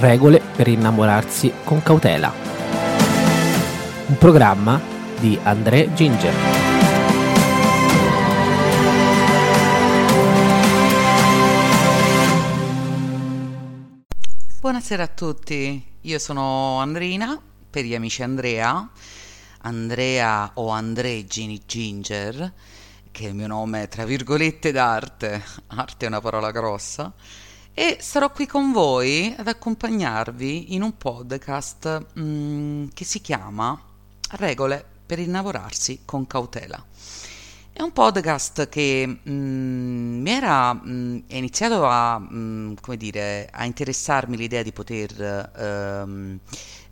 Regole per innamorarsi con cautela. Un programma di André Ginger. Buonasera a tutti, io sono Andrina, per gli amici Andrea, Andrea o André Ginger, che è il mio nome tra virgolette d'arte, arte è una parola grossa, e sarò qui con voi ad accompagnarvi in un podcast mm, che si chiama Regole per innamorarsi con cautela. È un podcast che mm, mi era mm, è iniziato a, come dire, a interessarmi l'idea di poter ehm,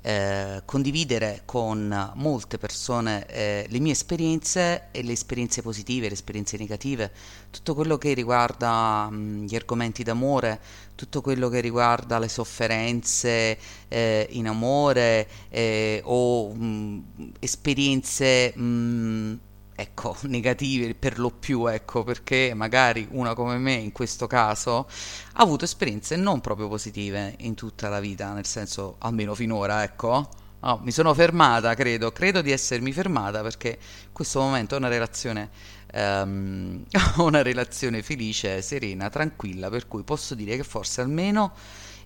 eh, condividere con molte persone eh, le mie esperienze e le esperienze positive, le esperienze negative, tutto quello che riguarda mh, gli argomenti d'amore, tutto quello che riguarda le sofferenze eh, in amore eh, o mh, esperienze mh, ecco, negative per lo più, ecco, perché magari una come me in questo caso ha avuto esperienze non proprio positive in tutta la vita, nel senso almeno finora, ecco. Oh, mi sono fermata, credo, credo di essermi fermata perché in questo momento ho una relazione, um, una relazione felice, serena, tranquilla, per cui posso dire che forse almeno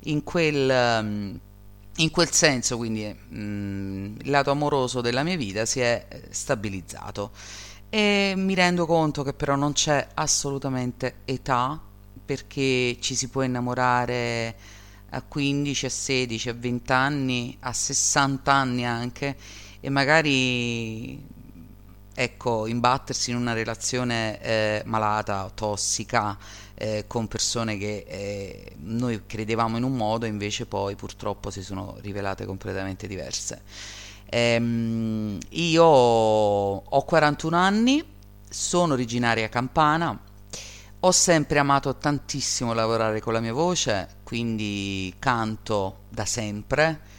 in quel... Um, in quel senso, quindi, mh, il lato amoroso della mia vita si è eh, stabilizzato. E mi rendo conto che però non c'è assolutamente età perché ci si può innamorare a 15, a 16, a 20 anni, a 60 anni anche e magari ecco, imbattersi in una relazione eh, malata, tossica, eh, con persone che eh, noi credevamo in un modo e invece poi purtroppo si sono rivelate completamente diverse. Ehm, io ho 41 anni, sono originaria campana, ho sempre amato tantissimo lavorare con la mia voce, quindi canto da sempre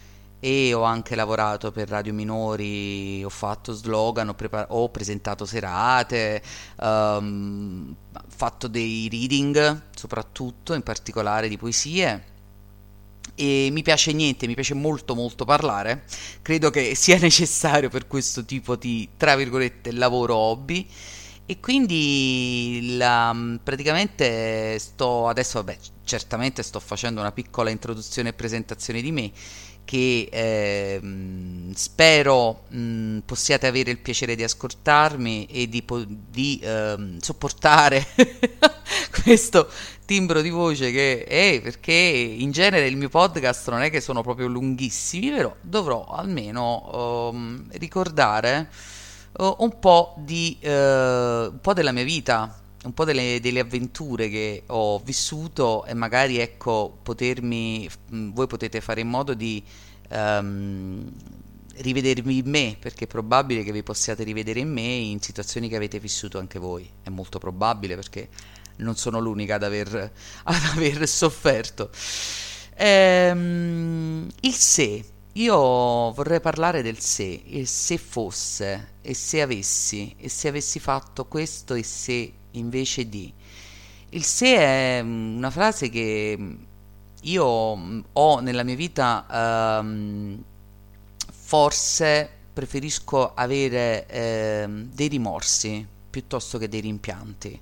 e ho anche lavorato per radio minori, ho fatto slogan, ho, prepar- ho presentato serate, um, fatto dei reading soprattutto, in particolare di poesie. E mi piace niente, mi piace molto molto parlare, credo che sia necessario per questo tipo di, tra virgolette, lavoro hobby. E quindi la, praticamente sto adesso, vabbè, certamente sto facendo una piccola introduzione e presentazione di me che eh, spero mh, possiate avere il piacere di ascoltarmi e di, di eh, sopportare questo timbro di voce che è perché in genere il mio podcast non è che sono proprio lunghissimi, però dovrò almeno um, ricordare uh, un, po di, uh, un po' della mia vita, un po' delle, delle, avventure che ho vissuto e magari ecco potermi, voi potete fare in modo di um, rivedermi in me, perché è probabile che vi possiate rivedere in me in situazioni che avete vissuto anche voi, è molto probabile perché non sono l'unica ad aver, ad aver sofferto. Ehm, il se, io vorrei parlare del se, e se fosse, e se avessi, e se avessi fatto questo, e se invece di. Il se è una frase che io ho nella mia vita, um, forse preferisco avere eh, dei rimorsi piuttosto che dei rimpianti.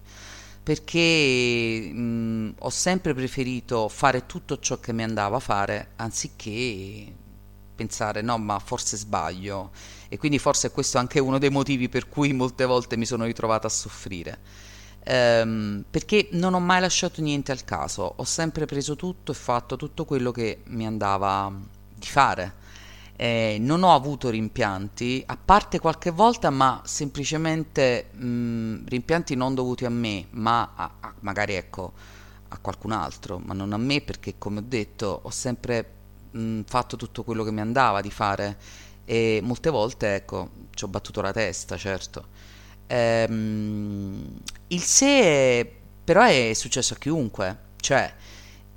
Perché mh, ho sempre preferito fare tutto ciò che mi andava a fare anziché pensare no ma forse sbaglio e quindi forse questo è anche uno dei motivi per cui molte volte mi sono ritrovata a soffrire ehm, perché non ho mai lasciato niente al caso. Ho sempre preso tutto e fatto tutto quello che mi andava di fare. Eh, non ho avuto rimpianti, a parte qualche volta, ma semplicemente mh, rimpianti non dovuti a me, ma a, a, magari ecco a qualcun altro, ma non a me perché come ho detto ho sempre mh, fatto tutto quello che mi andava di fare. E molte volte ecco ci ho battuto la testa, certo. Ehm, il se però è successo a chiunque, cioè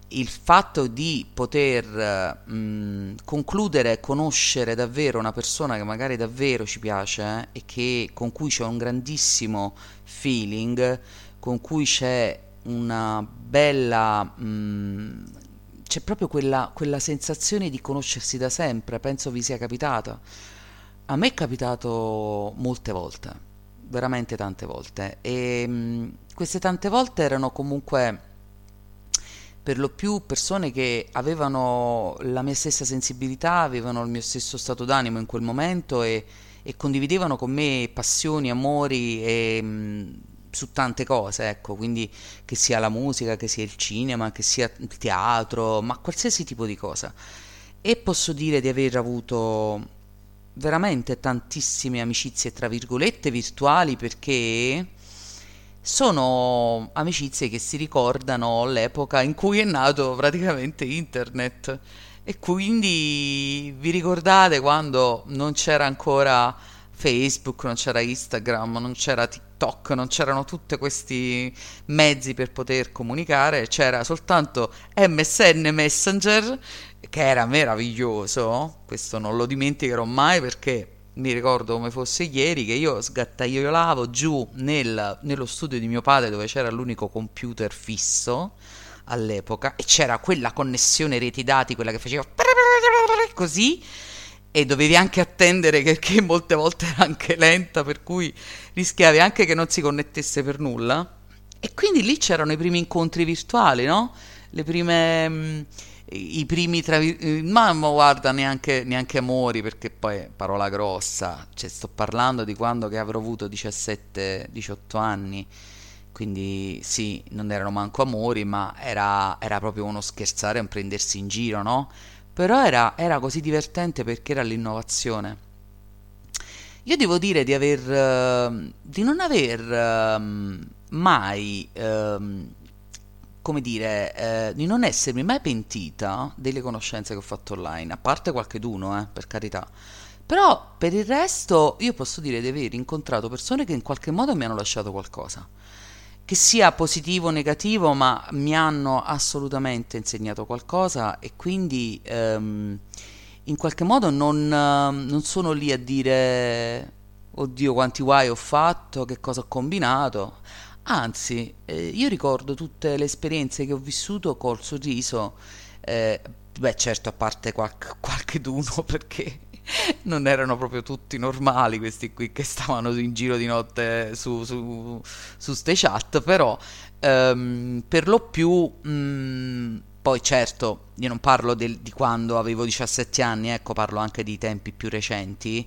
il fatto di poter mh, mm, concludere, conoscere davvero una persona che magari davvero ci piace eh, e che, con cui c'è un grandissimo feeling, con cui c'è una bella... Mh, mm, c'è proprio quella, quella sensazione di conoscersi da sempre, penso vi sia capitata. A me è capitato molte volte, veramente tante volte, e mh, mm, queste tante volte erano comunque per lo più persone che avevano la mia stessa sensibilità, avevano il mio stesso stato d'animo in quel momento e, e condividevano con me passioni, amori e, mh, su tante cose, ecco, quindi che sia la musica, che sia il cinema, che sia il teatro, ma qualsiasi tipo di cosa. E posso dire di aver avuto veramente tantissime amicizie, tra virgolette, virtuali perché sono amicizie che si ricordano l'epoca in cui è nato praticamente internet. E quindi vi ricordate quando non c'era ancora Facebook, non c'era Instagram, non c'era TikTok, non c'erano tutti questi mezzi per poter comunicare, c'era soltanto MSN Messenger che era meraviglioso, questo non lo dimenticherò mai perché mi ricordo come fosse ieri che io sgattaiolavo giù nel, nello studio di mio padre dove c'era l'unico computer fisso all'epoca e c'era quella connessione reti dati, quella che faceva così e dovevi anche attendere perché molte volte era anche lenta per cui rischiavi anche che non si connettesse per nulla e quindi lì c'erano i primi incontri virtuali, no? Le prime... I primi tra ma, ma guarda neanche, neanche, amori perché poi parola grossa. Cioè sto parlando di quando che avrò avuto 17-18 anni. Quindi sì non erano manco amori ma era, era, proprio uno scherzare un prendersi in giro no? però era, era così divertente perché era l'innovazione. Io devo dire di aver uh, di non aver uh, mai uh, come dire, eh, di non essermi mai pentita delle conoscenze che ho fatto online, a parte qualche d'uno, eh, per carità. Però per il resto io posso dire di aver incontrato persone che in qualche modo mi hanno lasciato qualcosa. Che sia positivo o negativo, ma mi hanno assolutamente insegnato qualcosa e quindi ehm, in qualche modo non, non sono lì a dire oddio quanti guai ho fatto, che cosa ho combinato Anzi, eh, io ricordo tutte le esperienze che ho vissuto col sorriso, eh, beh certo a parte qualche, qualche d'uno perché non erano proprio tutti normali questi qui che stavano in giro di notte su, su, su ste chat, però ehm, per lo più... Mh, mm, poi certo, io non parlo del, di quando avevo 17 anni, ecco, parlo anche di tempi più recenti,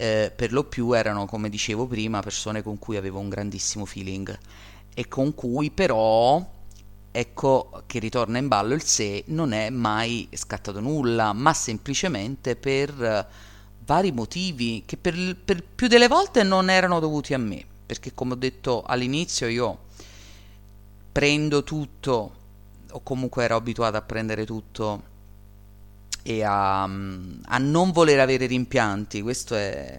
eh, per lo più erano, come dicevo prima, persone con cui avevo un grandissimo feeling e con cui però, ecco che ritorna in ballo il sé, non è mai scattato nulla, ma semplicemente per vari motivi che per, per più delle volte non erano dovuti a me, perché come ho detto all'inizio io prendo tutto o comunque ero abituato a prendere tutto e a, a non voler avere rimpianti. Questo è...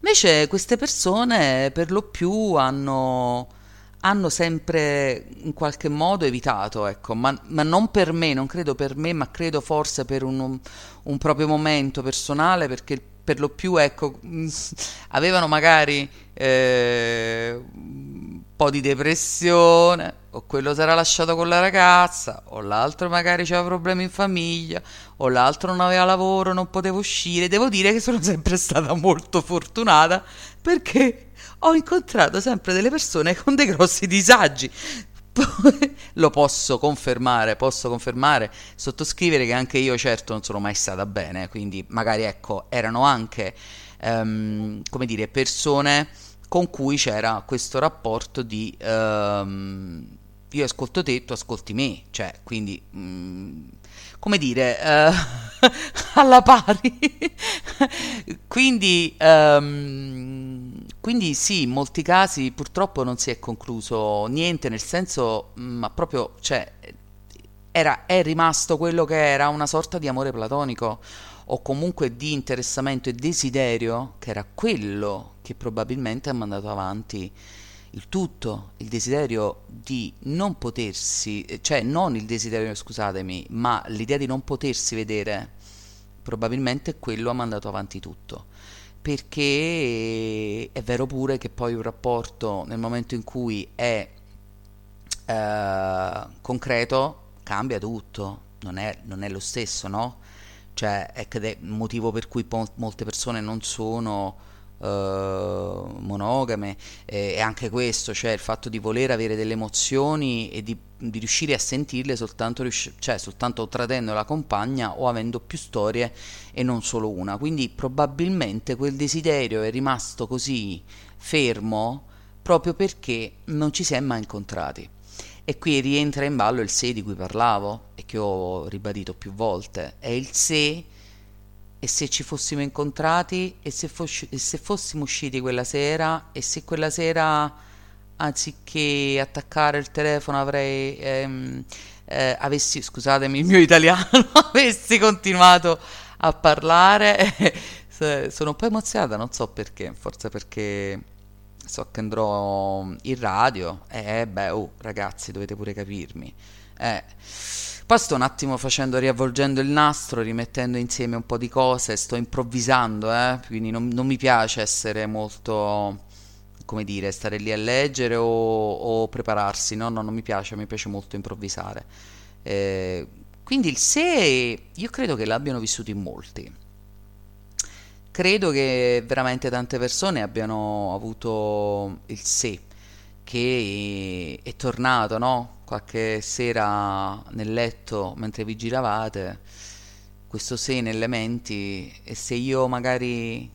Invece queste persone per lo più hanno, hanno sempre in qualche modo evitato, ecco, ma, ma, non per me, non credo per me, ma credo forse per un, un proprio momento personale, perché per lo più, ecco, avevano magari eh, un po' di depressione, o quello era lasciato con la ragazza, o l'altro magari aveva problemi in famiglia, o l'altro non aveva lavoro, non poteva uscire. Devo dire che sono sempre stata molto fortunata perché ho incontrato sempre delle persone con dei grossi disagi. Lo posso confermare, posso confermare, sottoscrivere che anche io certo non sono mai stata bene, quindi magari ecco, erano anche, um, come dire, persone con cui c'era questo rapporto di... Um, io ascolto te, tu ascolti me, cioè, quindi... Um, come dire, uh, alla pari. quindi, um, quindi sì, in molti casi purtroppo non si è concluso niente, nel senso, mm, ma proprio, cioè, era, è rimasto quello che era una sorta di amore platonico o comunque di interessamento e desiderio, che era quello che probabilmente ha mandato avanti il tutto, il desiderio di non potersi, cioè non il desiderio, scusatemi, ma l'idea di non potersi vedere, probabilmente quello ha mandato avanti tutto. Perché è vero pure che poi un rapporto nel momento in cui è eh, concreto cambia tutto, non è, non è, lo stesso, no? Cioè è il motivo per cui po- molte persone non sono Uh, monogame e anche questo, cioè il fatto di voler avere delle emozioni e di, di riuscire a sentirle soltanto, riusci- cioè, soltanto tradendo la compagna o avendo più storie e non solo una. Quindi probabilmente quel desiderio è rimasto così fermo proprio perché non ci si è mai incontrati. E qui rientra in ballo il se di cui parlavo e che ho ribadito più volte. È il se e se ci fossimo incontrati e se, fossi, e se fossimo usciti quella sera e se quella sera anziché attaccare il telefono avrei ehm, eh, avessi scusatemi il mio italiano avessi continuato a parlare. Sono un po' emozionata non so perché forse perché so che andrò in radio. Eh beh oh ragazzi dovete pure capirmi. Eh poi sto un attimo facendo, riavvolgendo il nastro, rimettendo insieme un po' di cose, sto improvvisando, eh? quindi non, non mi piace essere molto, come dire, stare lì a leggere o, o prepararsi, no, no, non mi piace, mi piace molto improvvisare. Eh, quindi il se io credo che l'abbiano vissuto in molti. Credo che veramente tante persone abbiano avuto il se che è tornato, no? qualche sera nel letto mentre vi giravate, questo se nelle menti, e se io magari...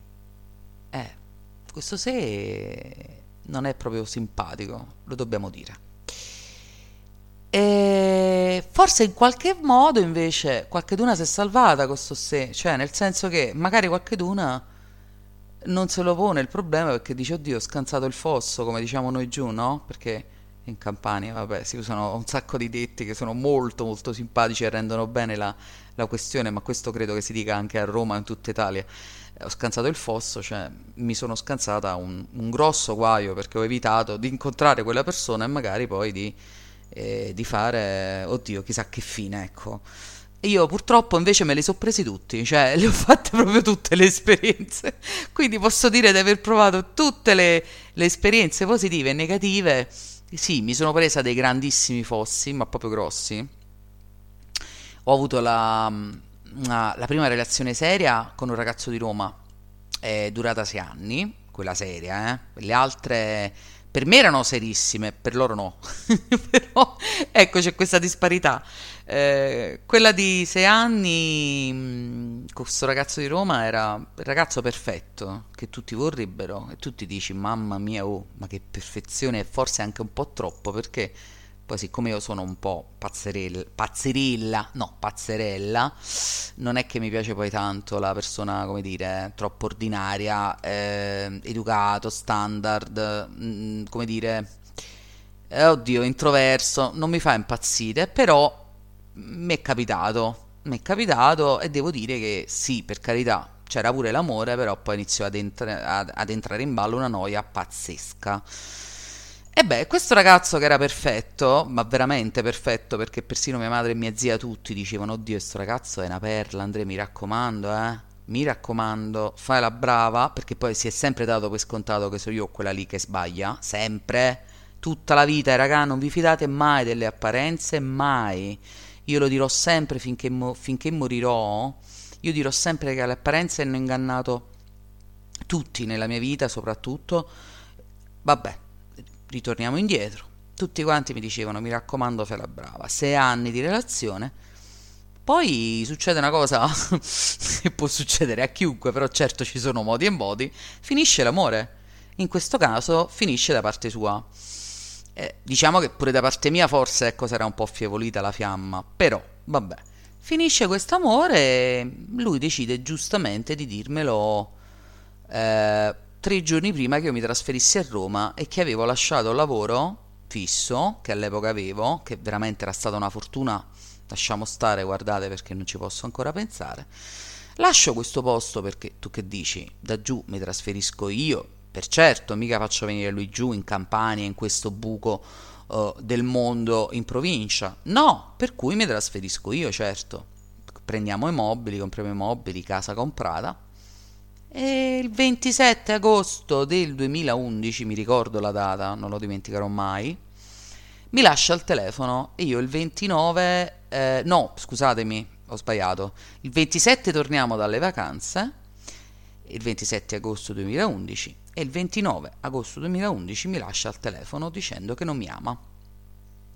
Eh, questo se non è proprio simpatico, lo dobbiamo dire. E forse in qualche modo invece qualcheduna si è salvata questo se, cioè nel senso che magari qualcheduna non se lo pone il problema perché dice oddio ho scansato il fosso come diciamo noi giù, no? Perché in Campania, vabbè, si usano un sacco di detti che sono molto molto simpatici e rendono bene la, la questione, ma questo credo che si dica anche a Roma, in tutta Italia. Ho scansato il fosso, cioè mi sono scansata un, un grosso guaio perché ho evitato di incontrare quella persona e magari poi di, eh, di fare, oddio, chissà che fine, ecco. Io purtroppo invece me li sono presi tutti, cioè le ho fatte proprio tutte le esperienze. Quindi posso dire di aver provato tutte le, le esperienze positive e negative sì, mi sono presa dei grandissimi fossi, ma proprio grossi. Ho avuto la, la, la prima relazione seria con un ragazzo di Roma, è durata sei anni, quella seria, eh? Le altre per me erano serissime, per loro no. Però ecco c'è questa disparità. Eh, quella di sei anni mm, questo ragazzo di Roma era il ragazzo perfetto che tutti vorrebbero e tutti dici mamma mia oh ma che perfezione forse anche un po' troppo perché poi siccome io sono un po' pazzerella, pazzerella no pazzerella non è che mi piace poi tanto la persona come dire troppo ordinaria eh, educato standard mh, mm, come dire eh, oddio introverso non mi fa impazzire però mi è capitato, mi è capitato e devo dire che sì, per carità, c'era pure l'amore, però poi iniziò ad, entra- ad, ad entrare in ballo una noia pazzesca. E beh, questo ragazzo che era perfetto, ma veramente perfetto, perché persino mia madre e mia zia tutti dicevano, oddio, questo ragazzo è una perla, Andrea, mi raccomando, eh. Mi raccomando, fai la brava, perché poi si è sempre dato per scontato che sono io quella lì che sbaglia, sempre, tutta la vita, raga, non vi fidate mai delle apparenze, mai io lo dirò sempre finché, mo- finché morirò, io dirò sempre che le apparenze hanno ingannato tutti nella mia vita, soprattutto Vabbè, ritorniamo indietro. Tutti quanti mi dicevano, mi raccomando, fai la brava. Sei anni di relazione. Poi succede una cosa che può succedere a chiunque, però certo ci sono modi e modi. Finisce l'amore. In questo caso finisce da parte sua. Eh, diciamo che pure da parte mia forse ecco sarà un po' affievolita la fiamma, però vabbè. Finisce questo amore e lui decide giustamente di dirmelo eh, tre giorni prima che io mi trasferissi a Roma e che avevo lasciato il lavoro fisso, che all'epoca avevo, che veramente era stata una fortuna, lasciamo stare, guardate perché non ci posso ancora pensare. Lascio questo posto perché tu che dici? Da giù mi trasferisco io, per certo, mica faccio venire lui giù in Campania, in questo buco uh, del mondo in provincia. No, per cui mi trasferisco io, certo. Prendiamo i mobili, compriamo i mobili, casa comprata. E il 27 agosto del 2011, mi ricordo la data, non lo dimenticherò mai, mi lascia il telefono e io il 29, eh, no, scusatemi, ho sbagliato, il 27 torniamo dalle vacanze, il 27 agosto 2011, e il 29 agosto 2011 mi lascia il telefono dicendo che non mi ama.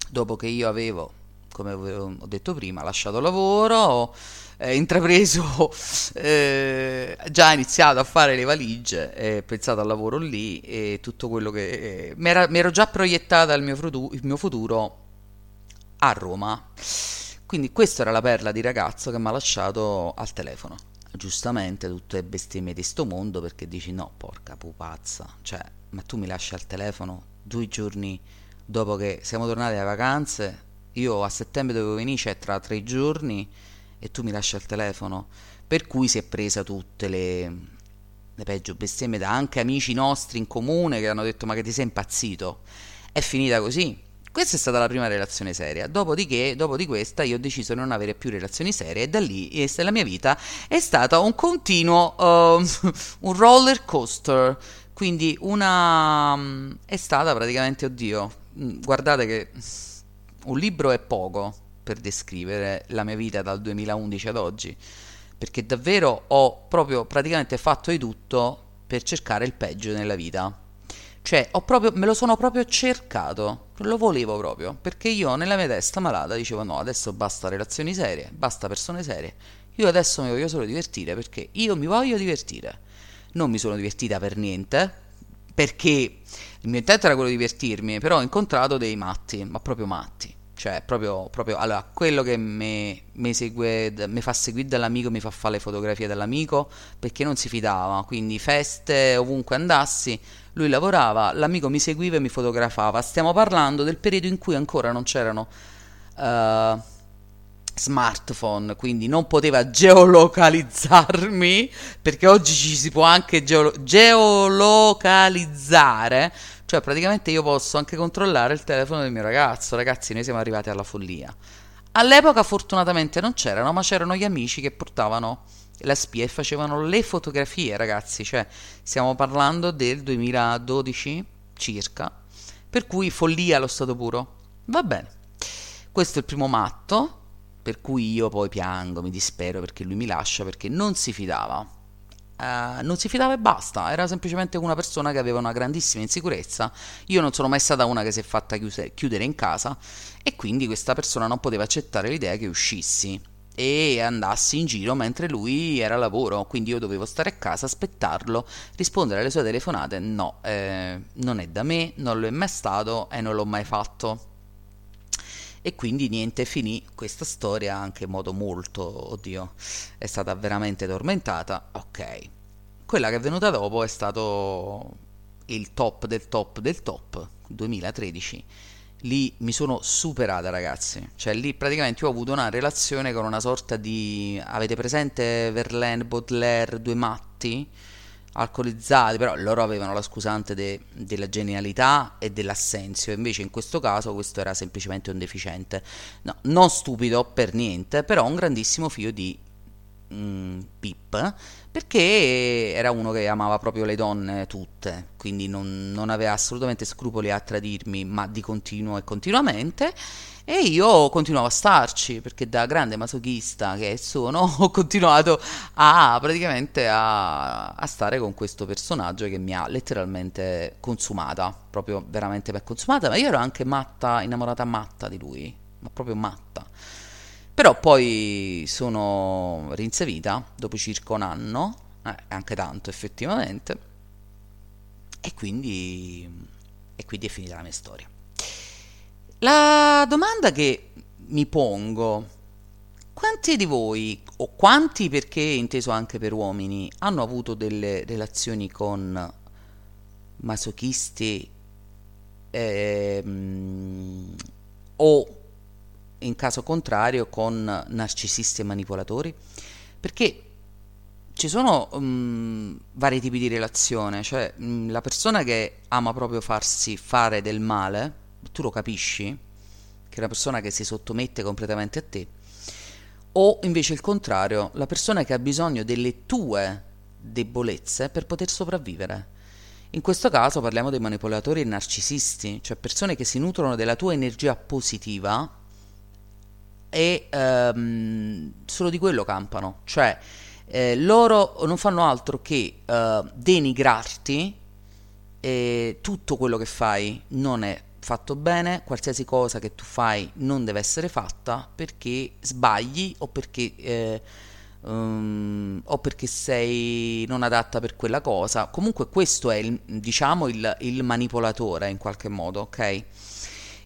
Dopo che io avevo, come ho detto prima, lasciato lavoro, eh, intrapreso, eh, già iniziato a fare le valigie, e pensato al lavoro lì e tutto quello che... Eh, mi ero già proiettata il mio, futuro, il mio futuro a Roma. Quindi questa era la perla di ragazzo che mi ha lasciato al telefono giustamente tutte le bestemmie di sto mondo perché dici no, porca pupazza, cioè, ma tu mi lasci al telefono due giorni dopo che siamo tornati alle vacanze, io a settembre dovevo venire, cioè tra tre giorni, e tu mi lasci al telefono, per cui si è presa tutte le, le peggio bestemmie da anche amici nostri in comune che hanno detto ma che ti sei impazzito, è finita così, questa è stata la prima relazione seria. Dopodiché, dopo di questa, io ho deciso di non avere più relazioni serie e da lì la mia vita è stata un continuo uh, un roller coaster. Quindi una mm, è stata praticamente, oddio, mm, guardate che un libro è poco per descrivere la mia vita dal 2011 ad oggi, perché davvero ho proprio praticamente fatto di tutto per cercare il peggio nella vita cioè, proprio, me lo sono proprio cercato, lo volevo proprio, perché io nella mia testa malata dicevo no, adesso basta relazioni serie, basta persone serie, io adesso mi voglio solo divertire perché io mi voglio divertire. Non mi sono divertita per niente, perché il mio intento era quello di divertirmi, però ho incontrato dei matti, ma proprio matti. Cioè, proprio, proprio allora, quello che mi, segue, mi fa seguire dall'amico, mi fa fare le fotografie dell'amico, perché non si fidava, quindi feste, ovunque andassi, lui lavorava, l'amico mi seguiva e mi fotografava. Stiamo parlando del periodo in cui ancora non c'erano uh, smartphone, quindi non poteva geolocalizzarmi, perché oggi ci si può anche geolo- geolocalizzare, cioè praticamente io posso anche controllare il telefono del mio ragazzo. Ragazzi, noi siamo arrivati alla follia. All'epoca fortunatamente non c'erano, ma c'erano gli amici che portavano la spia e facevano le fotografie, ragazzi, cioè stiamo parlando del 2012 circa, per cui follia allo stato puro. Va bene. Questo è il primo matto, per cui io poi piango, mi dispero perché lui mi lascia perché non si fidava. Uh, non si fidava e basta, era semplicemente una persona che aveva una grandissima insicurezza. Io non sono mai stata una che si è fatta chiudere in casa e quindi questa persona non poteva accettare l'idea che uscissi e andassi in giro mentre lui era a lavoro, quindi io dovevo stare a casa, aspettarlo, rispondere alle sue telefonate. No, eh, non è da me, non lo è mai stato e non l'ho mai fatto. E quindi niente, finì questa storia anche in modo molto, oddio, è stata veramente tormentata. Ok, quella che è venuta dopo è stato il top del top del top 2013 lì mi sono superata ragazzi. Cioè lì praticamente ho avuto una relazione con una sorta di avete presente Verlaine, Baudelaire, due matti? Alcolizzati però loro avevano la scusante de, della genialità e dell'assenzio. Invece in questo caso questo era semplicemente un deficiente. No, non stupido per niente però un grandissimo figlio di mm, Pip, perché era uno che amava proprio le donne tutte, quindi non, non aveva assolutamente scrupoli a tradirmi, ma di continuo e continuamente. E io continuavo a starci perché da grande masochista che sono ho continuato a praticamente a, a, stare con questo personaggio che mi ha letteralmente consumata, proprio veramente per consumata, ma io ero anche matta, innamorata matta di lui, ma proprio matta. Però poi sono rinsevita dopo circa un anno, eh, anche tanto effettivamente, e quindi, e quindi è finita la mia storia. La domanda che mi pongo, quanti di voi, o quanti perché inteso anche per uomini, hanno avuto delle relazioni con masochisti ehm, o in caso contrario con narcisisti e manipolatori? Perché ci sono um, vari tipi di relazione, cioè um, la persona che ama proprio farsi fare del male, tu lo capisci, che è una persona che si sottomette completamente a te, o invece il contrario, la persona che ha bisogno delle tue debolezze per poter sopravvivere. In questo caso parliamo dei manipolatori narcisisti, cioè persone che si nutrono della tua energia positiva e um, solo di quello campano, cioè eh, loro non fanno altro che uh, denigrarti e tutto quello che fai non è fatto bene, qualsiasi cosa che tu fai non deve essere fatta perché sbagli o perché, eh, um, o perché sei non adatta per quella cosa. Comunque questo è il, diciamo il, il manipolatore in qualche modo, ok?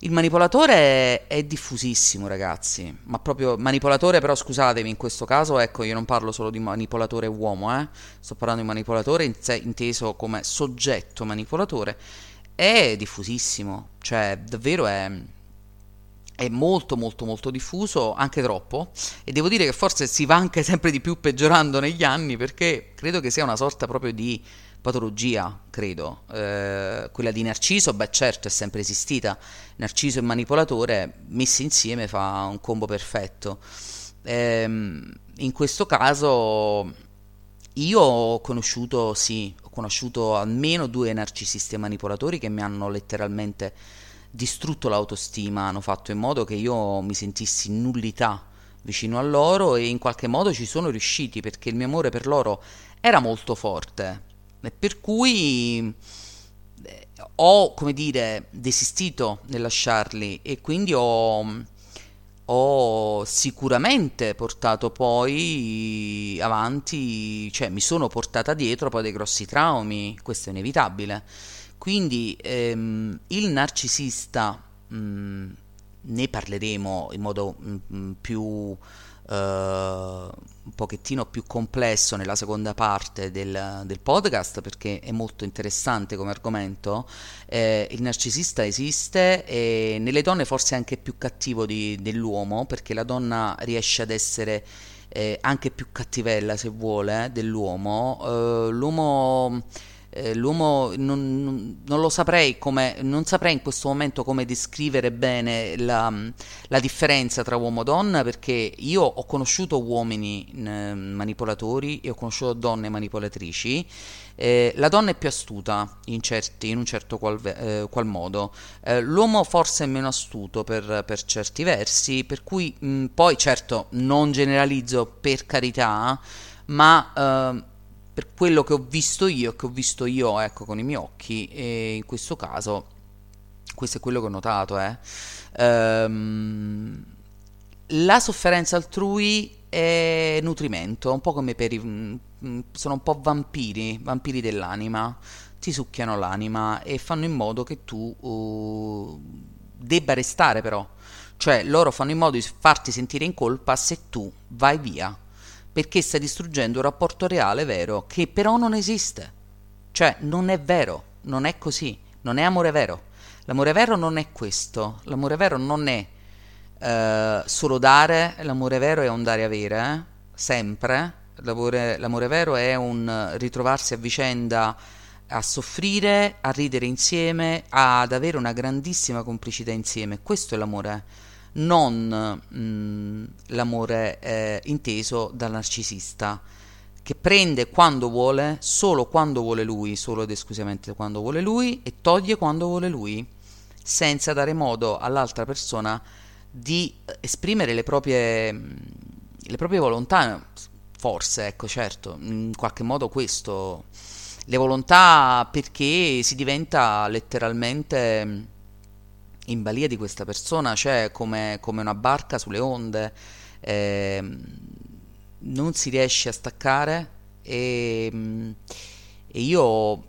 Il manipolatore è, diffusissimo, ragazzi, ma proprio manipolatore, però scusatemi, in questo caso, ecco, io non parlo solo di manipolatore uomo, eh? sto parlando di manipolatore in sé, inteso come soggetto manipolatore. È diffusissimo, cioè davvero è, è molto molto molto diffuso, anche troppo, e devo dire che forse si va anche sempre di più peggiorando negli anni perché credo che sia una sorta proprio di patologia, credo. Eh, quella di Narciso, beh certo è sempre esistita, Narciso e manipolatore messi insieme fa un combo perfetto. Eh, in questo caso io ho conosciuto, sì, conosciuto almeno due narcisisti e manipolatori che mi hanno letteralmente distrutto l'autostima, hanno fatto in modo che io mi sentissi nullità vicino a loro e in qualche modo ci sono riusciti perché il mio amore per loro era molto forte e per cui eh, ho, come dire, desistito nel lasciarli e quindi ho ho sicuramente portato poi avanti, cioè mi sono portata dietro poi dei grossi traumi, questo è inevitabile. Quindi ehm, il narcisista, mh, mm, ne parleremo in modo mh, mm, mm, più un pochettino più complesso nella seconda parte del, del, podcast perché è molto interessante come argomento. Eh, il narcisista esiste e nelle donne forse anche più cattivo di, dell'uomo perché la donna riesce ad essere eh, anche più cattivella se vuole dell'uomo. Uh, l'uomo eh, l'uomo non, non, lo saprei come, non saprei in questo momento come descrivere bene la, la differenza tra uomo e donna perché io ho conosciuto uomini eh, manipolatori e ho conosciuto donne manipolatrici. Eh, la donna è più astuta in, certi, in un certo qual, eh, qual modo, eh, l'uomo forse è meno astuto per, per certi versi, per cui mh, poi certo non generalizzo per carità, ma eh, per quello che ho visto io, che ho visto io ecco, con i miei occhi, e in questo caso, questo è quello che ho notato, eh. ehm, la sofferenza altrui è nutrimento, un po' come per i... Mm, sono un po' vampiri, vampiri dell'anima, ti succhiano l'anima e fanno in modo che tu uh, debba restare però, cioè loro fanno in modo di farti sentire in colpa se tu vai via perché stai distruggendo un rapporto reale vero che però non esiste. Cioè, non è vero, non è così, non è amore vero. L'amore vero non è questo, l'amore vero non è uh, solo dare, l'amore vero è un dare avere, eh? sempre. L'amore, l'amore vero è un ritrovarsi a vicenda a soffrire, a ridere insieme, ad avere una grandissima complicità insieme. Questo è l'amore non mh, l'amore eh, inteso dal narcisista, che prende quando vuole, solo quando vuole lui, solo ed esclusivamente quando vuole lui, e toglie quando vuole lui, senza dare modo all'altra persona di esprimere le proprie, le proprie volontà. Forse, ecco, certo, in qualche modo questo. Le volontà perché si diventa letteralmente in balia di questa persona, cioè come, come una barca sulle onde, eh, non si riesce a staccare e, e io,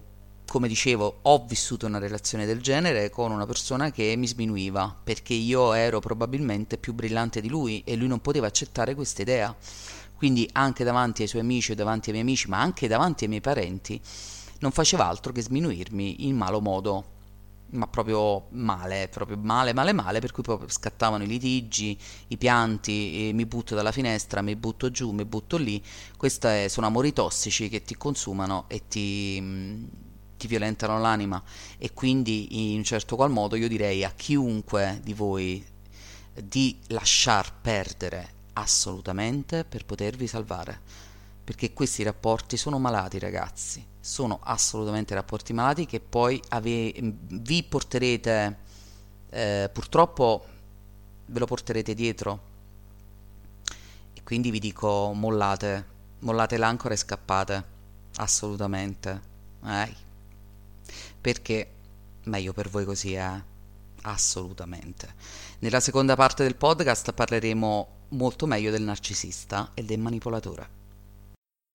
come dicevo, ho vissuto una relazione del genere con una persona che mi sminuiva perché io ero probabilmente più brillante di lui e lui non poteva accettare questa idea. Quindi anche davanti ai suoi amici davanti ai miei amici, ma anche davanti ai miei parenti, non faceva altro che sminuirmi in malo modo ma proprio male, proprio male, male, male, per cui poi scattavano i litigi, i pianti, mi butto dalla finestra, mi butto giù, mi butto lì. Questi sono amori tossici che ti consumano e ti, ti violentano l'anima. E quindi in un certo qual modo io direi a chiunque di voi di lasciar perdere assolutamente per potervi salvare, perché questi rapporti sono malati ragazzi sono assolutamente rapporti malati che poi ave- vi porterete, eh, purtroppo ve lo porterete dietro. E quindi vi dico mollate, mollate l'ancora e scappate, assolutamente. Eh. Perché meglio per voi così, eh? Assolutamente. Nella seconda parte del podcast parleremo molto meglio del narcisista e del manipolatore.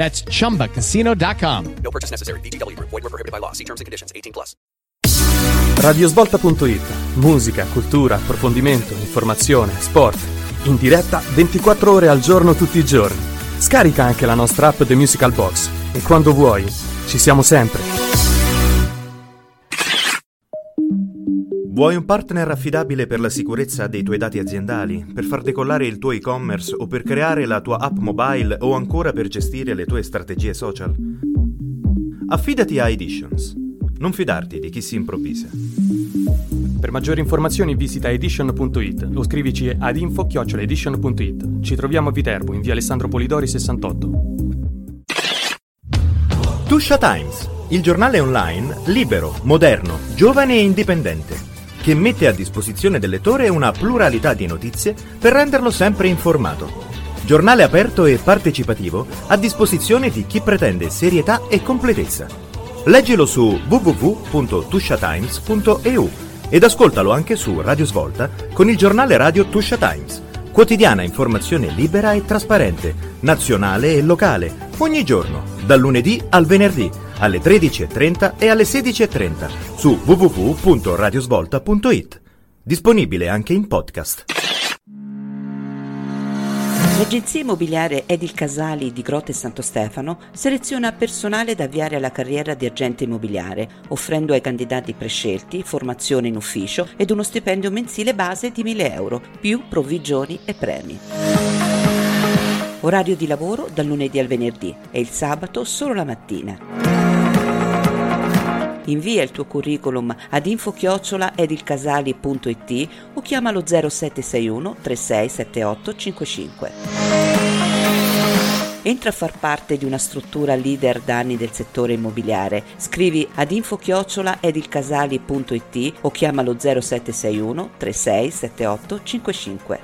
That's chumbacasino.com. No purchase necessary. VGW Group. Void were prohibited by law. See terms and conditions. 18 plus. Radiosvolta.it. Musica, cultura, approfondimento, informazione, sport. In diretta 24 ore al giorno tutti i giorni. Scarica anche la nostra app The Musical Box e quando vuoi ci siamo sempre. Vuoi un partner affidabile per la sicurezza dei tuoi dati aziendali, per far decollare il tuo e-commerce o per creare la tua app mobile o ancora per gestire le tue strategie social? Affidati a Editions. Non fidarti di chi si improvvisa. Per maggiori informazioni visita edition.it o scrivici ad info-edition.it. Ci troviamo a Viterbo in via Alessandro Polidori 68. Tuscia Times, il giornale online libero, moderno, giovane e indipendente che mette a disposizione del lettore una pluralità di notizie per renderlo sempre informato. Giornale aperto e partecipativo a disposizione di chi pretende serietà e completezza. Leggilo su www.tushatimes.eu ed ascoltalo anche su Radio Svolta con il giornale radio Tuscia Times. Quotidiana informazione libera e trasparente, nazionale e locale, ogni giorno, dal lunedì al venerdì alle 13.30 e alle 16.30 su www.radiosvolta.it. Disponibile anche in podcast. L'agenzia immobiliare Edil Casali di Grotte Santo Stefano seleziona personale da avviare alla carriera di agente immobiliare, offrendo ai candidati prescelti formazione in ufficio ed uno stipendio mensile base di 1000 euro, più provvigioni e premi. Orario di lavoro dal lunedì al venerdì e il sabato solo la mattina. Invia il tuo curriculum ad info-edilcasali.it o chiamalo 0761 3678 55. Entra a far parte di una struttura leader da anni del settore immobiliare. Scrivi ad info-edilcasali.it o chiamalo 0761 3678 55.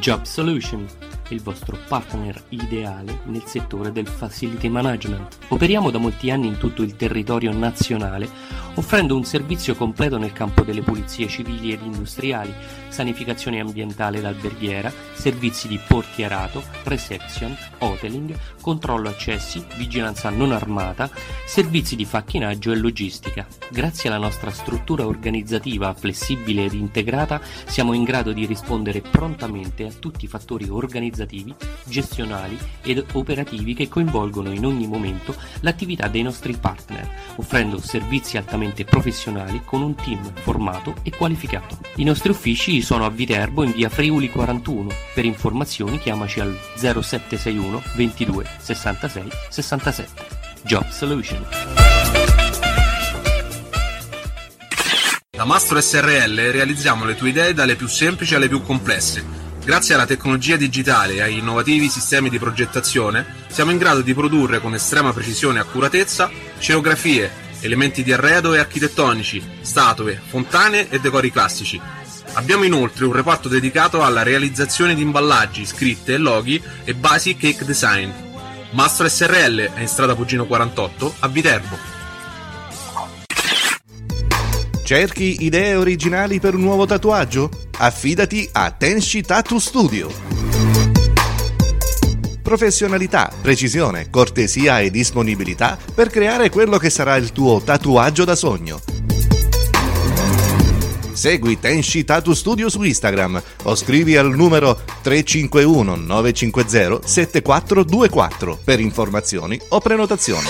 Job Solution il vostro partner ideale nel settore del facility management. Operiamo da molti anni in tutto il territorio nazionale, offrendo un servizio completo nel campo delle pulizie civili ed industriali, sanificazione ambientale ed alberghiera, servizi di portierato, reception, hoteling, controllo accessi, vigilanza non armata, servizi di facchinaggio e logistica. Grazie alla nostra struttura organizzativa flessibile ed integrata siamo in grado di rispondere prontamente a tutti i fattori organizzativi, gestionali ed operativi che coinvolgono in ogni momento l'attività dei nostri partner, offrendo servizi altamente professionali con un team formato e qualificato. I nostri uffici sono a Viterbo in via Friuli 41. Per informazioni chiamaci al 0761 22 66 67. Job Solution. Da Mastro SRL realizziamo le tue idee dalle più semplici alle più complesse. Grazie alla tecnologia digitale e agli innovativi sistemi di progettazione, siamo in grado di produrre con estrema precisione e accuratezza scenografie, elementi di arredo e architettonici, statue, fontane e decori classici. Abbiamo inoltre un reparto dedicato alla realizzazione di imballaggi, scritte, loghi e basic cake design. Mastro SRL è in strada Pugino 48 a Viterbo. Cerchi idee originali per un nuovo tatuaggio? Affidati a Tenshi Tattoo Studio. Professionalità, precisione, cortesia e disponibilità per creare quello che sarà il tuo tatuaggio da sogno. Segui Tenshi Tattoo Studio su Instagram o scrivi al numero 351 950 7424 per informazioni o prenotazioni.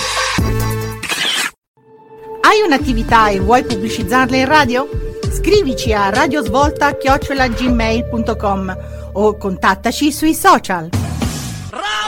Hai un'attività e vuoi pubblicizzarla in radio? Scrivici a radiosvolta@gmail.com o contattaci sui social. Radio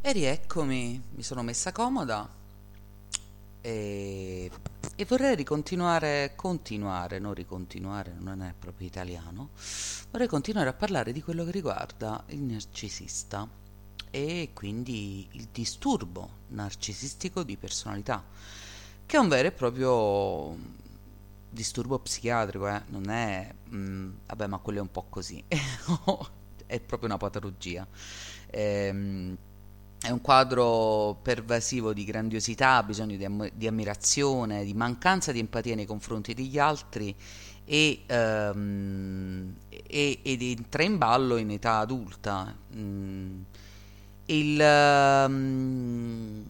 E rieccomi, mi sono messa comoda e, e vorrei ricontinuare, continuare, non ricontinuare, non è proprio italiano, vorrei continuare a parlare di quello che riguarda il narcisista e quindi il disturbo narcisistico di personalità, che è un vero e proprio disturbo psichiatrico, eh? non è, mm, vabbè ma quello è un po' così, è proprio una patologia. Ehm, è un quadro pervasivo di grandiosità, bisogno di, am- di, ammirazione, di mancanza di empatia nei confronti degli altri e, um, e, ed entra in ballo in età adulta. Mm. Il, um,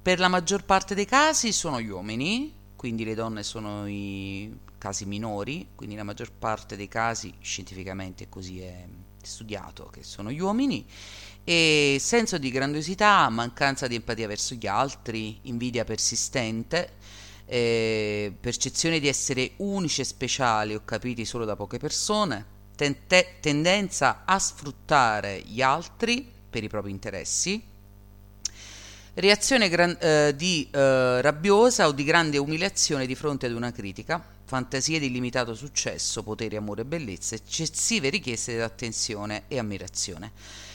per la maggior parte dei casi sono gli uomini, quindi le donne sono i casi minori, quindi la maggior parte dei casi scientificamente così è studiato che sono gli uomini e senso di grandiosità, mancanza di empatia verso gli altri, invidia persistente, eh, percezione di essere unici e speciali o capiti solo da poche persone, tente- tendenza a sfruttare gli altri per i propri interessi, reazione gran- eh, di eh, rabbiosa o di grande umiliazione di fronte ad una critica, fantasie di illimitato successo, potere, amore e bellezza, eccessive richieste di attenzione e ammirazione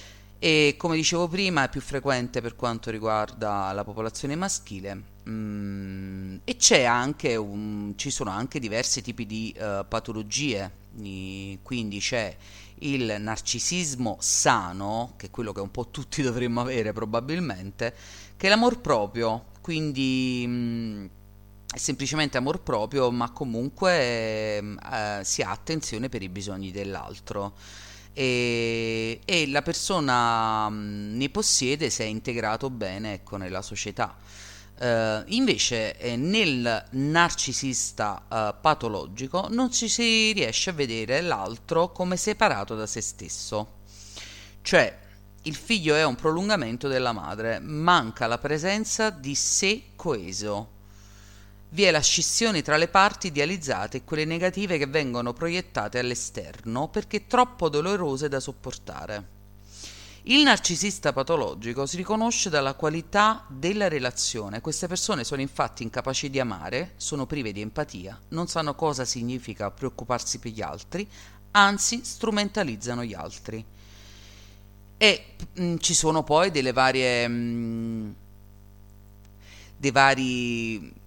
e come dicevo prima è più frequente per quanto riguarda la popolazione maschile. Mm, e anche un, ci sono anche diversi tipi di uh, patologie. Quindi c'è il narcisismo sano che è quello che un po' tutti dovremmo avere probabilmente che è l'amor proprio. Quindi mm, è semplicemente amor proprio ma comunque eh, si ha attenzione per i bisogni dell'altro e, e la persona mh, ne possiede se è integrato bene ecco, nella società. Uh, invece eh, nel narcisista uh, patologico non ci si riesce a vedere l'altro come separato da se stesso. Cioè, il figlio è un prolungamento della madre, manca la presenza di sé coeso. Vi è la scissione tra le parti idealizzate e quelle negative che vengono proiettate all'esterno perché troppo dolorose da sopportare. Il narcisista patologico si riconosce dalla qualità della relazione. Queste persone sono infatti incapaci di amare, sono prive di empatia, non sanno cosa significa preoccuparsi per gli altri, anzi strumentalizzano gli altri. E mh, ci sono poi delle varie. Mh, dei vari.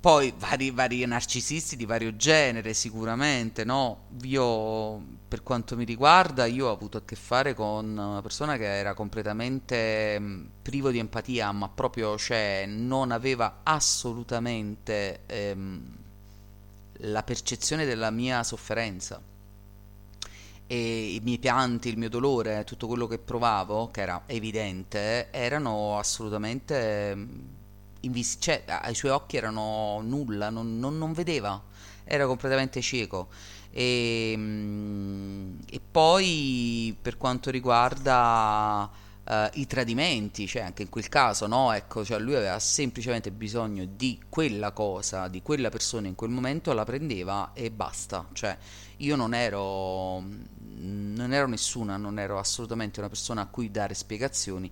Poi vari, vari narcisisti di vario genere, sicuramente, no? Io, per quanto mi riguarda, io ho avuto a che fare con una persona che era completamente mh, privo di empatia, ma proprio, cioè, non aveva assolutamente ehm, la percezione della mia sofferenza e i miei pianti, il mio dolore, tutto quello che provavo, che era evidente, erano assolutamente invis- cioè ai suoi occhi erano nulla, non, non, non vedeva, era completamente cieco. E, mm, e poi per quanto riguarda Uh, i tradimenti, cioè anche in quel caso, no? Ecco, cioè lui aveva semplicemente bisogno di quella cosa, di quella persona in quel momento, la prendeva e basta. Cioè, io non ero, non ero nessuna, non ero assolutamente una persona a cui dare spiegazioni,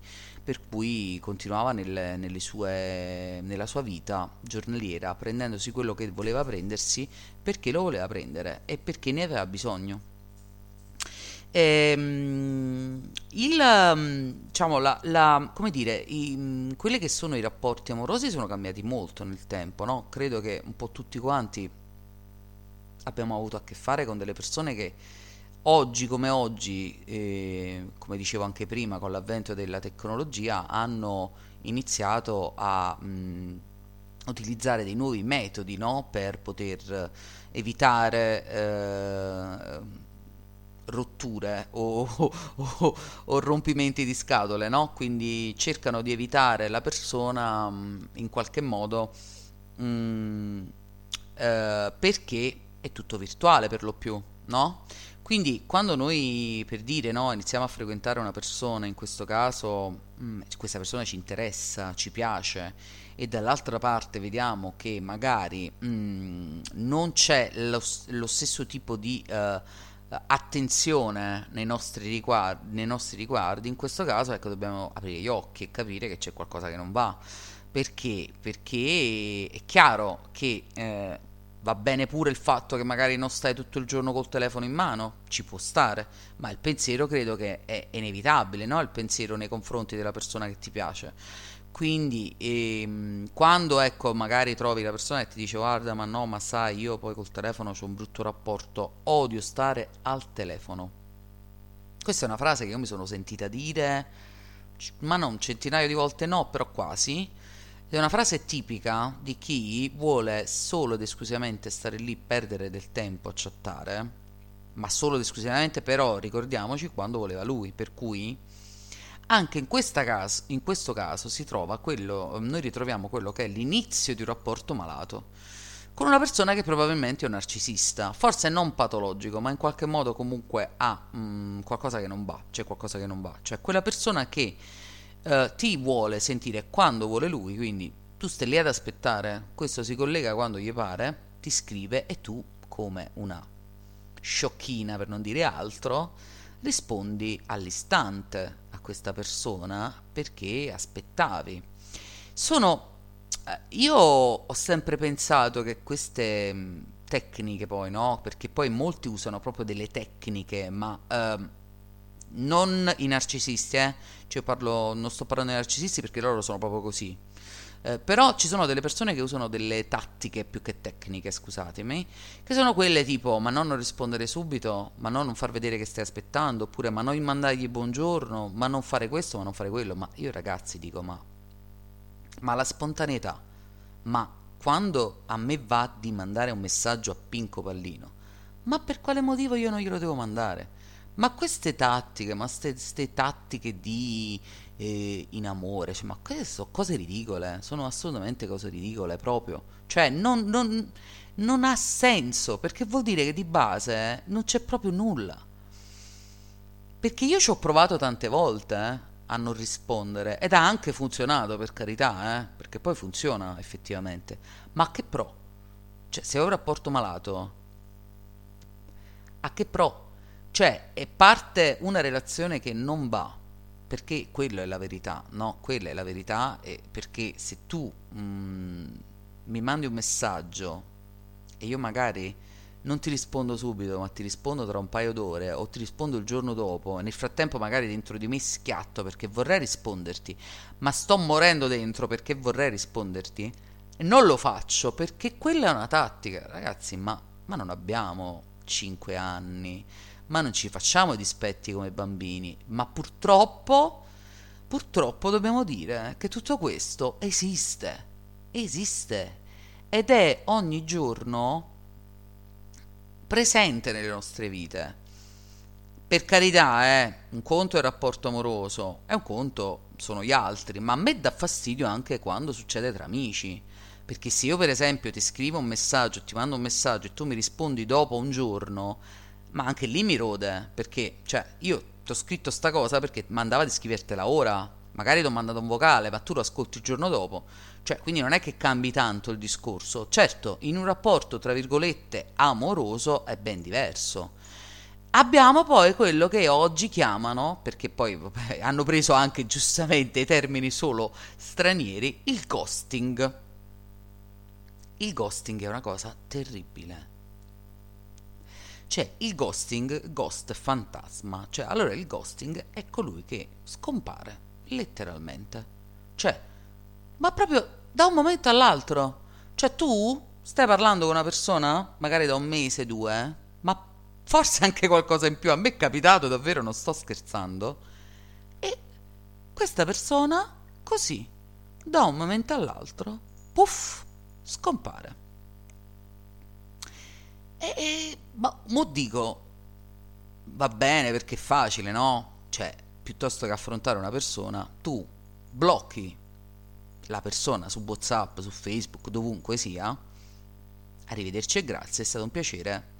per cui continuava nelle sue, nella sua vita giornaliera, prendendosi quello che voleva prendersi perché lo voleva prendere e perché ne aveva bisogno. Ehm, il, diciamo, la, la, come dire, i, quelli che sono i rapporti amorosi sono cambiati molto nel tempo, no? Credo che un po' tutti quanti abbiamo avuto a che fare con delle persone che oggi come oggi, eh, come dicevo anche prima, con l'avvento della tecnologia, hanno iniziato a mh, utilizzare dei nuovi metodi no? per poter evitare... Eh, rotture o, o, o, rompimenti di scatole, no? Quindi cercano di evitare la persona mh, in qualche modo mh, eh, perché è tutto virtuale per lo più, no? Quindi quando noi per dire no, iniziamo a frequentare una persona, in questo caso mh, questa persona ci interessa, ci piace e dall'altra parte vediamo che magari non c'è lo, lo, stesso tipo di uh, attenzione nei nostri, riguardi, nei nostri riguardi, in questo caso ecco, dobbiamo aprire gli occhi e capire che c'è qualcosa che non va. Perché? Perché è chiaro che eh, va bene pure il fatto che magari non stai tutto il giorno col telefono in mano, ci può stare, ma il pensiero credo che è inevitabile, no? il pensiero nei confronti della persona che ti piace. Quindi ehm, quando ecco magari trovi la persona che ti dice guarda ma no ma sai io poi col telefono ho un brutto rapporto odio stare al telefono. Questa è una frase che io mi sono sentita dire ma non centinaio di volte no però quasi è una frase tipica di chi vuole solo ed esclusivamente stare lì perdere del tempo a chattare ma solo ed esclusivamente però ricordiamoci quando voleva lui. Per cui anche in, caso, in, questo caso si trova quello, noi ritroviamo quello che è l'inizio di un rapporto malato con una persona che probabilmente è un narcisista, forse non patologico, ma in qualche modo comunque ha mh, mm, qualcosa che non va, c'è qualcosa che non va, cioè quella persona che uh, ti vuole sentire quando vuole lui, quindi tu stai lì ad aspettare, questo si collega quando gli pare, ti scrive e tu come una sciocchina per non dire altro, rispondi all'istante questa persona perché aspettavi. Sono. Eh, io ho sempre pensato che queste mm, tecniche, poi, no? Perché poi molti usano proprio delle tecniche, ma. Uh, non i narcisisti, eh? Cioè parlo, non sto parlando dei narcisisti perché loro sono proprio così. Eh, però ci sono delle persone che usano delle tattiche più che tecniche, scusatemi, che sono quelle tipo ma non rispondere subito, ma no, non far vedere che stai aspettando, oppure ma non mandargli buongiorno, ma non fare questo, ma non fare quello. Ma io ragazzi dico ma, ma la spontaneità, ma quando a me va di mandare un messaggio a Pinco Pallino, ma per quale motivo io non glielo devo mandare? Ma queste tattiche, ma queste tattiche di eh, in amore, cioè, ma queste sono cose ridicole, sono assolutamente cose ridicole proprio. Cioè, non, non, non ha senso, perché vuol dire che di base non c'è proprio nulla. Perché io ci ho provato tante volte eh, a non rispondere ed ha anche funzionato per carità, eh, perché poi funziona effettivamente. Ma che pro? Cioè, se ho un rapporto malato, a che pro? Cioè, è parte una relazione che non va, perché quella è la verità, no? Quella è la verità, perché se tu mm, mi mandi un messaggio e io magari non ti rispondo subito, ma ti rispondo tra un paio d'ore o ti rispondo il giorno dopo e nel frattempo magari dentro di me schiatto perché vorrei risponderti, ma sto morendo dentro perché vorrei risponderti e non lo faccio perché quella è una tattica, ragazzi, ma, ma non abbiamo 5 anni, ma non ci facciamo i dispetti come bambini, ma purtroppo, purtroppo dobbiamo dire che tutto questo esiste, esiste ed è ogni giorno presente nelle nostre vite. Per carità, eh, un conto è il rapporto amoroso, è un conto sono gli altri, ma a me dà fastidio anche quando succede tra amici. Perché se io per esempio ti scrivo un messaggio, ti mando un messaggio e tu mi rispondi dopo un giorno, ma anche lì mi rode, perché cioè io ti ho scritto sta cosa perché mandava di scrivertela ora, magari ti ho mandato un vocale, ma tu lo ascolti il giorno dopo. Cioè, quindi non è che cambi tanto il discorso. Certo, in un rapporto, tra virgolette, amoroso è ben diverso. Abbiamo poi quello che oggi chiamano, perché poi vabbè, hanno preso anche giustamente i termini solo stranieri, il ghosting. Il ghosting è una cosa terribile. Cioè, il ghosting, ghost fantasma, cioè allora il ghosting è colui che scompare, letteralmente. Cioè, ma proprio da un momento all'altro. Cioè tu stai parlando con una persona, magari da un mese, due, ma forse anche qualcosa in più. A me è capitato davvero, non sto scherzando. E questa persona, così, da un momento all'altro, puff, scompare. E, e ma mo dico, va bene perché è facile, no? Cioè, piuttosto che affrontare una persona, tu blocchi la persona su WhatsApp, su Facebook, dovunque sia. Arrivederci e grazie, è stato un piacere.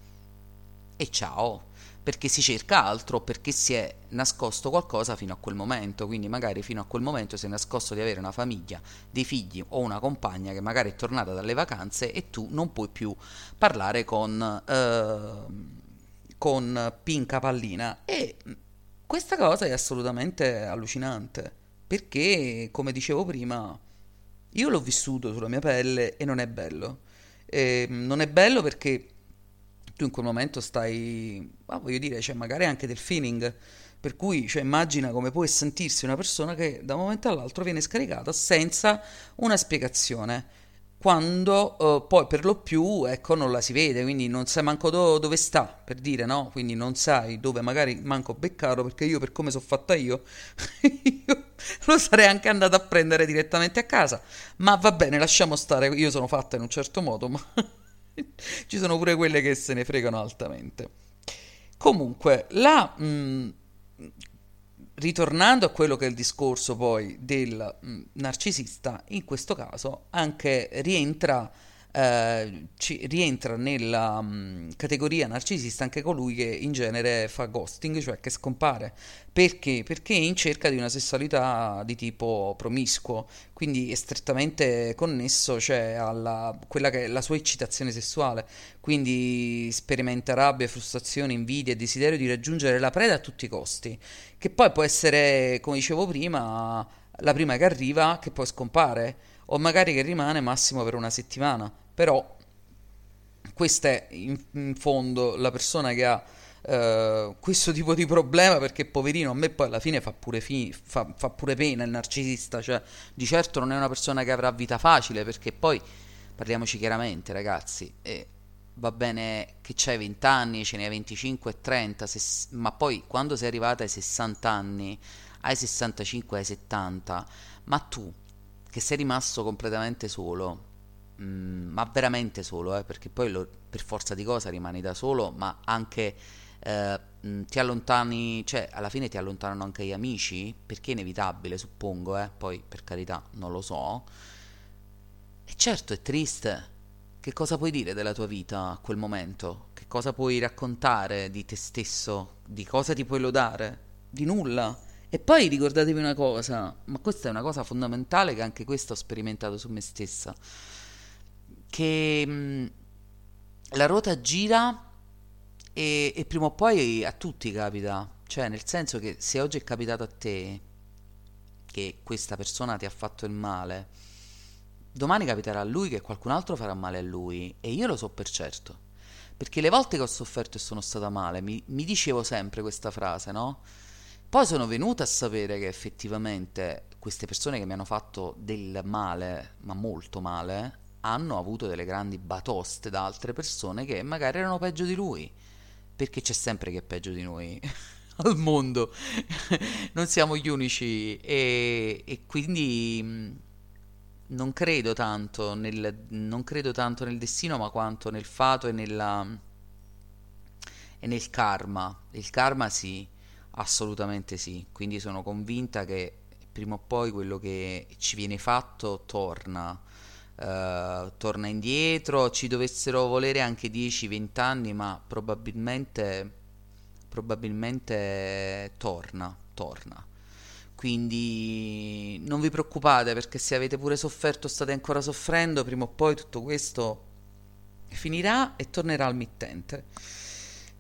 E ciao, perché si cerca altro, perché si è nascosto qualcosa fino a quel momento, quindi magari fino a quel momento si è nascosto di avere una famiglia, dei figli o una compagna che magari è tornata dalle vacanze e tu non puoi più parlare con, eh, con Pinca Pallina. E questa cosa è assolutamente allucinante, perché come dicevo prima io l'ho vissuto sulla mia pelle e non è bello. E non è bello perché tu in quel momento stai, ah, voglio dire, cioè magari anche del feeling. Per cui, cioè, immagina come può sentirsi una persona che da un momento all'altro viene scaricata senza una spiegazione quando uh, poi per lo più ecco non la si vede quindi non sai manco do- dove sta per dire no quindi non sai dove magari manco beccarlo perché io per come sono fatta io, io lo sarei anche andato a prendere direttamente a casa ma va bene lasciamo stare io sono fatta in un certo modo ma ci sono pure quelle che se ne fregano altamente. Comunque la mh, mm, ritornando a quello che è il discorso poi del mh, mm, narcisista, in questo caso anche rientra, eh, ci, rientra nella mh, mm, categoria narcisista anche colui che in genere fa ghosting, cioè che scompare. Perché? Perché è in cerca di una sessualità di tipo promiscuo, quindi è strettamente connesso cioè, alla quella che è la sua eccitazione sessuale. Quindi sperimenta rabbia, frustrazione, invidia e desiderio di raggiungere la preda a tutti i costi che poi può essere, come dicevo prima, la prima che arriva che poi scompare, o magari che rimane massimo per una settimana. Però questa è in, in fondo la persona che ha Uh, questo tipo di problema perché poverino a me poi alla fine fa pure, fi- fa, fa pure pena il narcisista cioè di certo non è una persona che avrà vita facile perché poi parliamoci chiaramente ragazzi eh, va bene che c'hai 20 anni, ce ne hai 25 e 30, ses- ma poi quando sei arrivata ai 60 anni, ai 65, ai 70, ma tu che sei rimasto completamente solo, mh, mm, ma veramente solo, eh, perché poi lo, per forza di cosa rimani da solo, ma anche eh, mh, mm, ti allontani, cioè alla fine ti allontanano anche gli amici, perché è inevitabile, suppongo, eh, poi per carità non lo so. E certo è triste, che cosa puoi dire della tua vita a quel momento? Che cosa puoi raccontare di te stesso? Di cosa ti puoi lodare? di nulla. E poi ricordatevi una cosa, ma questa è una cosa fondamentale che anche questa ho sperimentato su me stessa, che mh, la ruota gira e, e prima o poi a tutti capita, cioè nel senso che se oggi è capitato a te che questa persona ti ha fatto il male, domani capiterà a lui che qualcun altro farà male a lui e io lo so per certo. Perché le volte che ho sofferto e sono stata male, mi, mi dicevo sempre questa frase, no? Poi sono venuta a sapere che effettivamente queste persone che mi hanno fatto del male, ma molto male, hanno avuto delle grandi batoste da altre persone che magari erano peggio di lui. Perché c'è sempre chi è peggio di noi al mondo, non siamo gli unici e, e quindi mh, non credo tanto nel, non credo tanto nel destino, ma quanto nel fato e, nella, e nel karma. Il karma sì, assolutamente sì. Quindi sono convinta che prima o poi quello che ci viene fatto torna. Uh, torna indietro, ci dovessero volere anche 10-20 anni, ma probabilmente, probabilmente torna, torna. Quindi non vi preoccupate perché se avete pure sofferto, state ancora soffrendo, prima o poi tutto questo finirà e tornerà al mittente.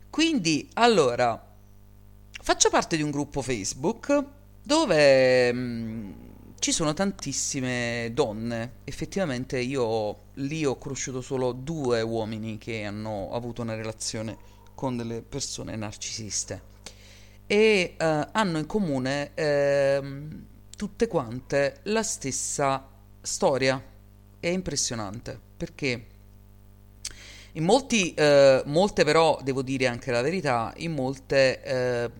Quindi, allora, faccio parte di un gruppo Facebook dove mh, ci sono tantissime donne. Effettivamente io lì ho conosciuto solo due uomini che hanno avuto una relazione con delle persone narcisiste e eh, hanno in comune eh, tutte quante la stessa storia. È impressionante perché in molti, eh, molte però, devo dire anche la verità, in molte eh,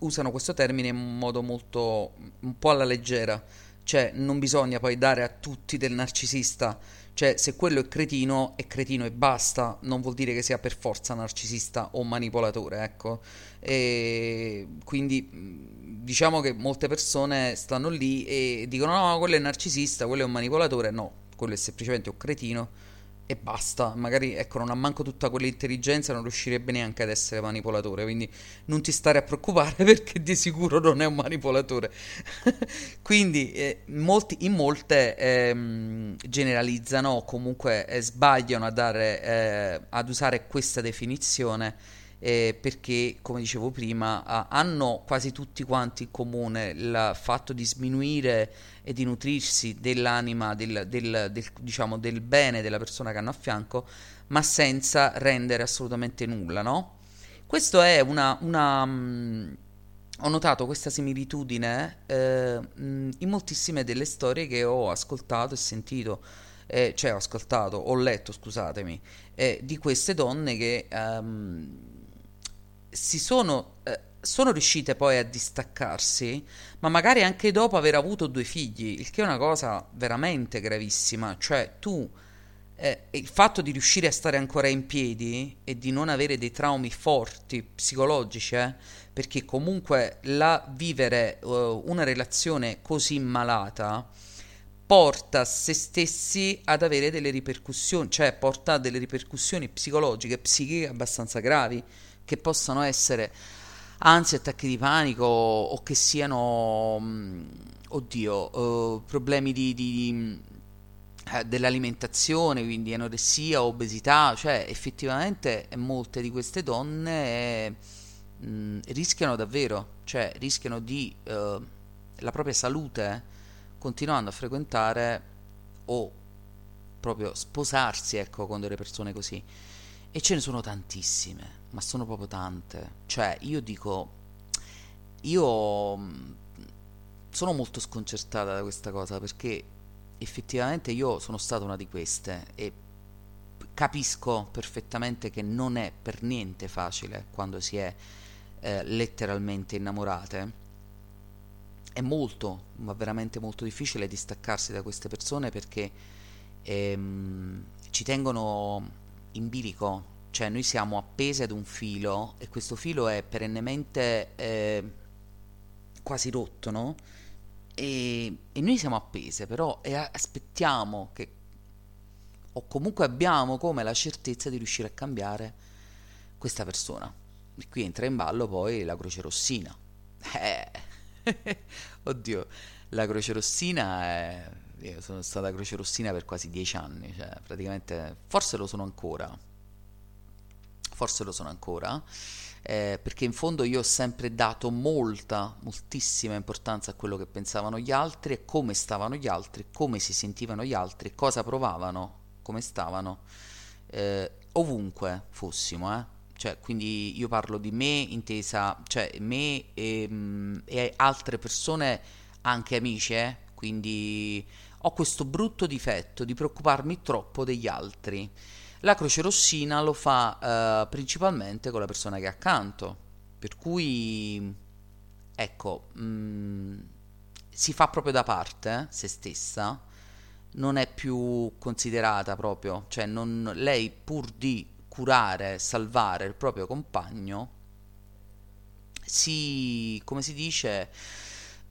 usano questo termine in modo molto, un po' alla leggera, cioè non bisogna poi dare a tutti del narcisista. Cioè, se quello è cretino, è cretino e basta, non vuol dire che sia per forza narcisista o manipolatore, ecco. E quindi diciamo che molte persone stanno lì e dicono no, quello è narcisista, quello è un manipolatore, no, quello è semplicemente un cretino e basta. Magari ecco, non ha manco tutta quell'intelligenza, non riuscirebbe neanche ad essere manipolatore. Quindi non ti stare a preoccupare perché di sicuro non è un manipolatore. quindi eh, molti, in molte eh, generalizzano o comunque eh, sbagliano a dare, eh, ad usare questa definizione eh, perché, come dicevo prima, ah, hanno quasi tutti quanti in comune il fatto di sminuire e di nutrirsi dell'anima, del, del, del, diciamo, del bene della persona che hanno a fianco, ma senza rendere assolutamente nulla, no? Questo è una... una mh, ho notato questa similitudine eh, in moltissime delle storie che ho ascoltato e sentito, eh, cioè ho ascoltato, ho letto, scusatemi, eh, di queste donne che ehm, si sono, eh, sono riuscite poi a distaccarsi, ma magari anche dopo aver avuto due figli, il che è una cosa veramente gravissima. Cioè, tu eh, il fatto di riuscire a stare ancora in piedi e di non avere dei traumi forti psicologici, eh, perché comunque la vivere uh, una relazione così malata porta se stessi ad avere delle ripercussioni, cioè porta a delle ripercussioni psicologiche, psichiche abbastanza gravi che possano essere ansia, attacchi di panico o che siano, mm, oddio, uh, problemi di, di, di eh, dell'alimentazione, quindi anoressia, obesità, cioè effettivamente molte di queste donne mh, mm, rischiano davvero, cioè rischiano di uh, la propria salute eh, continuando a frequentare o proprio sposarsi ecco, con delle persone così. E ce ne sono tantissime ma sono proprio tante. Cioè, io dico, io mm, sono molto sconcertata da questa cosa perché effettivamente io sono stata una di queste e capisco perfettamente che non è per niente facile quando si è eh, letteralmente innamorate. È molto, ma veramente molto difficile distaccarsi da queste persone perché ehm, ci tengono in bilico, cioè noi siamo appesi ad un filo e questo filo è perennemente eh, quasi rotto, no? E, e, noi siamo appese, però e aspettiamo che, o comunque abbiamo come la certezza di riuscire a cambiare questa persona. E qui entra in ballo poi la croce rossina. Eh, Oddio, la Croce Rossina è... Io sono stata Croce Rossina per quasi dieci anni, cioè praticamente forse lo sono ancora. Forse lo sono ancora. Eh, perché in fondo io ho sempre dato molta, moltissima importanza a quello che pensavano gli altri e come stavano gli altri, come si sentivano gli altri, cosa provavano, come stavano, eh, ovunque fossimo, eh. Cioè, quindi io parlo di me intesa, cioè me e, mm, e altre persone, anche amici, eh. Quindi ho questo brutto difetto di preoccuparmi troppo degli altri. La Croce Rossina lo fa eh, principalmente con la persona che è accanto, per cui ecco, mh, si fa proprio da parte eh, se stessa, non è più considerata proprio, cioè non, lei pur di curare, salvare il proprio compagno, si, come si dice,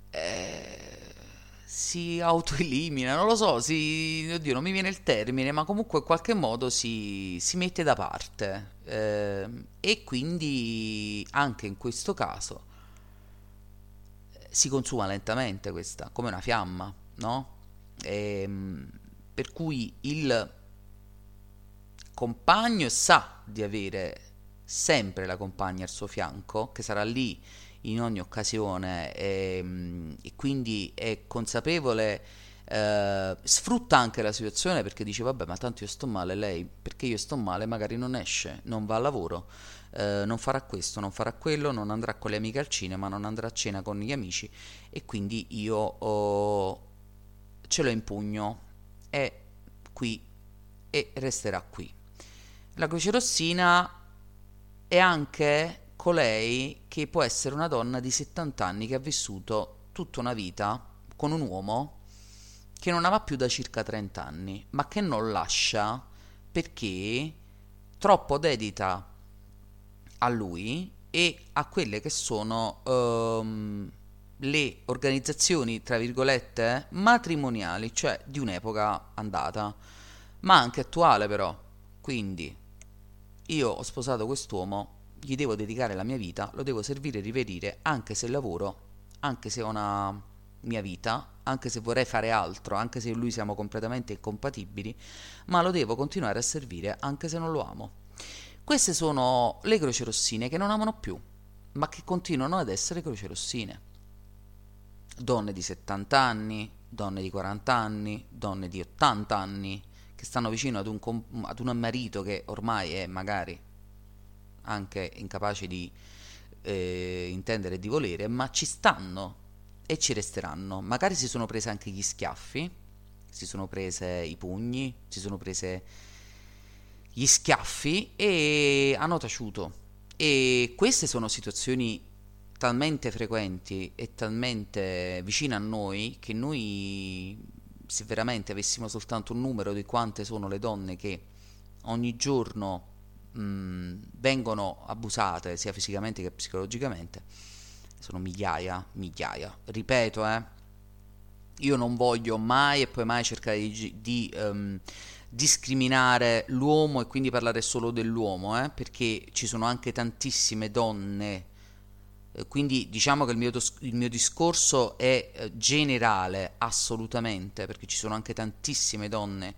eh, si autoelimina, non lo so, si, oddio, non mi viene il termine, ma comunque in qualche modo si, si mette da parte. Eh, e quindi anche in questo caso eh, si consuma lentamente questa, come una fiamma, no? E, ehm, per cui il compagno sa di avere sempre la compagna al suo fianco, che sarà lì in ogni occasione e, e quindi è consapevole, eh, sfrutta anche la situazione perché dice vabbè ma tanto io sto male, lei perché io sto male magari non esce, non va al lavoro, eh, non farà questo, non farà quello, non andrà con le amiche al cinema, non andrà a cena con gli amici e quindi io oh, ce l'ho in pugno, è qui e resterà qui. La Croce Rossina è anche colei che può essere una donna di 70 anni che ha vissuto tutta una vita con un uomo che non ama più da circa 30 anni, ma che non lascia perché troppo dedita a lui e a quelle che sono um, le organizzazioni, tra virgolette, matrimoniali, cioè di un'epoca andata, ma anche attuale però. Quindi io ho sposato quest'uomo gli devo dedicare la mia vita, lo devo servire e riverire, anche se lavoro, anche se ho una mia vita, anche se vorrei fare altro, anche se lui siamo completamente incompatibili, ma lo devo continuare a servire anche se non lo amo. Queste sono le croce rossine che non amano più, ma che continuano ad essere croce rossine. Donne di 70 anni, donne di 40 anni, donne di 80 anni, che stanno vicino ad un, ad un marito che ormai è magari anche incapaci di eh, intendere e di volere, ma ci stanno e ci resteranno. Magari si sono prese anche gli schiaffi, si sono prese i pugni, si sono prese gli schiaffi e hanno taciuto. E queste sono situazioni talmente frequenti e talmente vicine a noi che noi, se veramente avessimo soltanto un numero di quante sono le donne che ogni giorno mh, vengono abusate sia fisicamente che psicologicamente sono migliaia, migliaia. Ripeto, eh, io non voglio mai e poi mai cercare di, di um, discriminare l'uomo e quindi parlare solo dell'uomo, eh, perché ci sono anche tantissime donne. Eh, quindi diciamo che il mio, il mio discorso è eh, generale, assolutamente, perché ci sono anche tantissime donne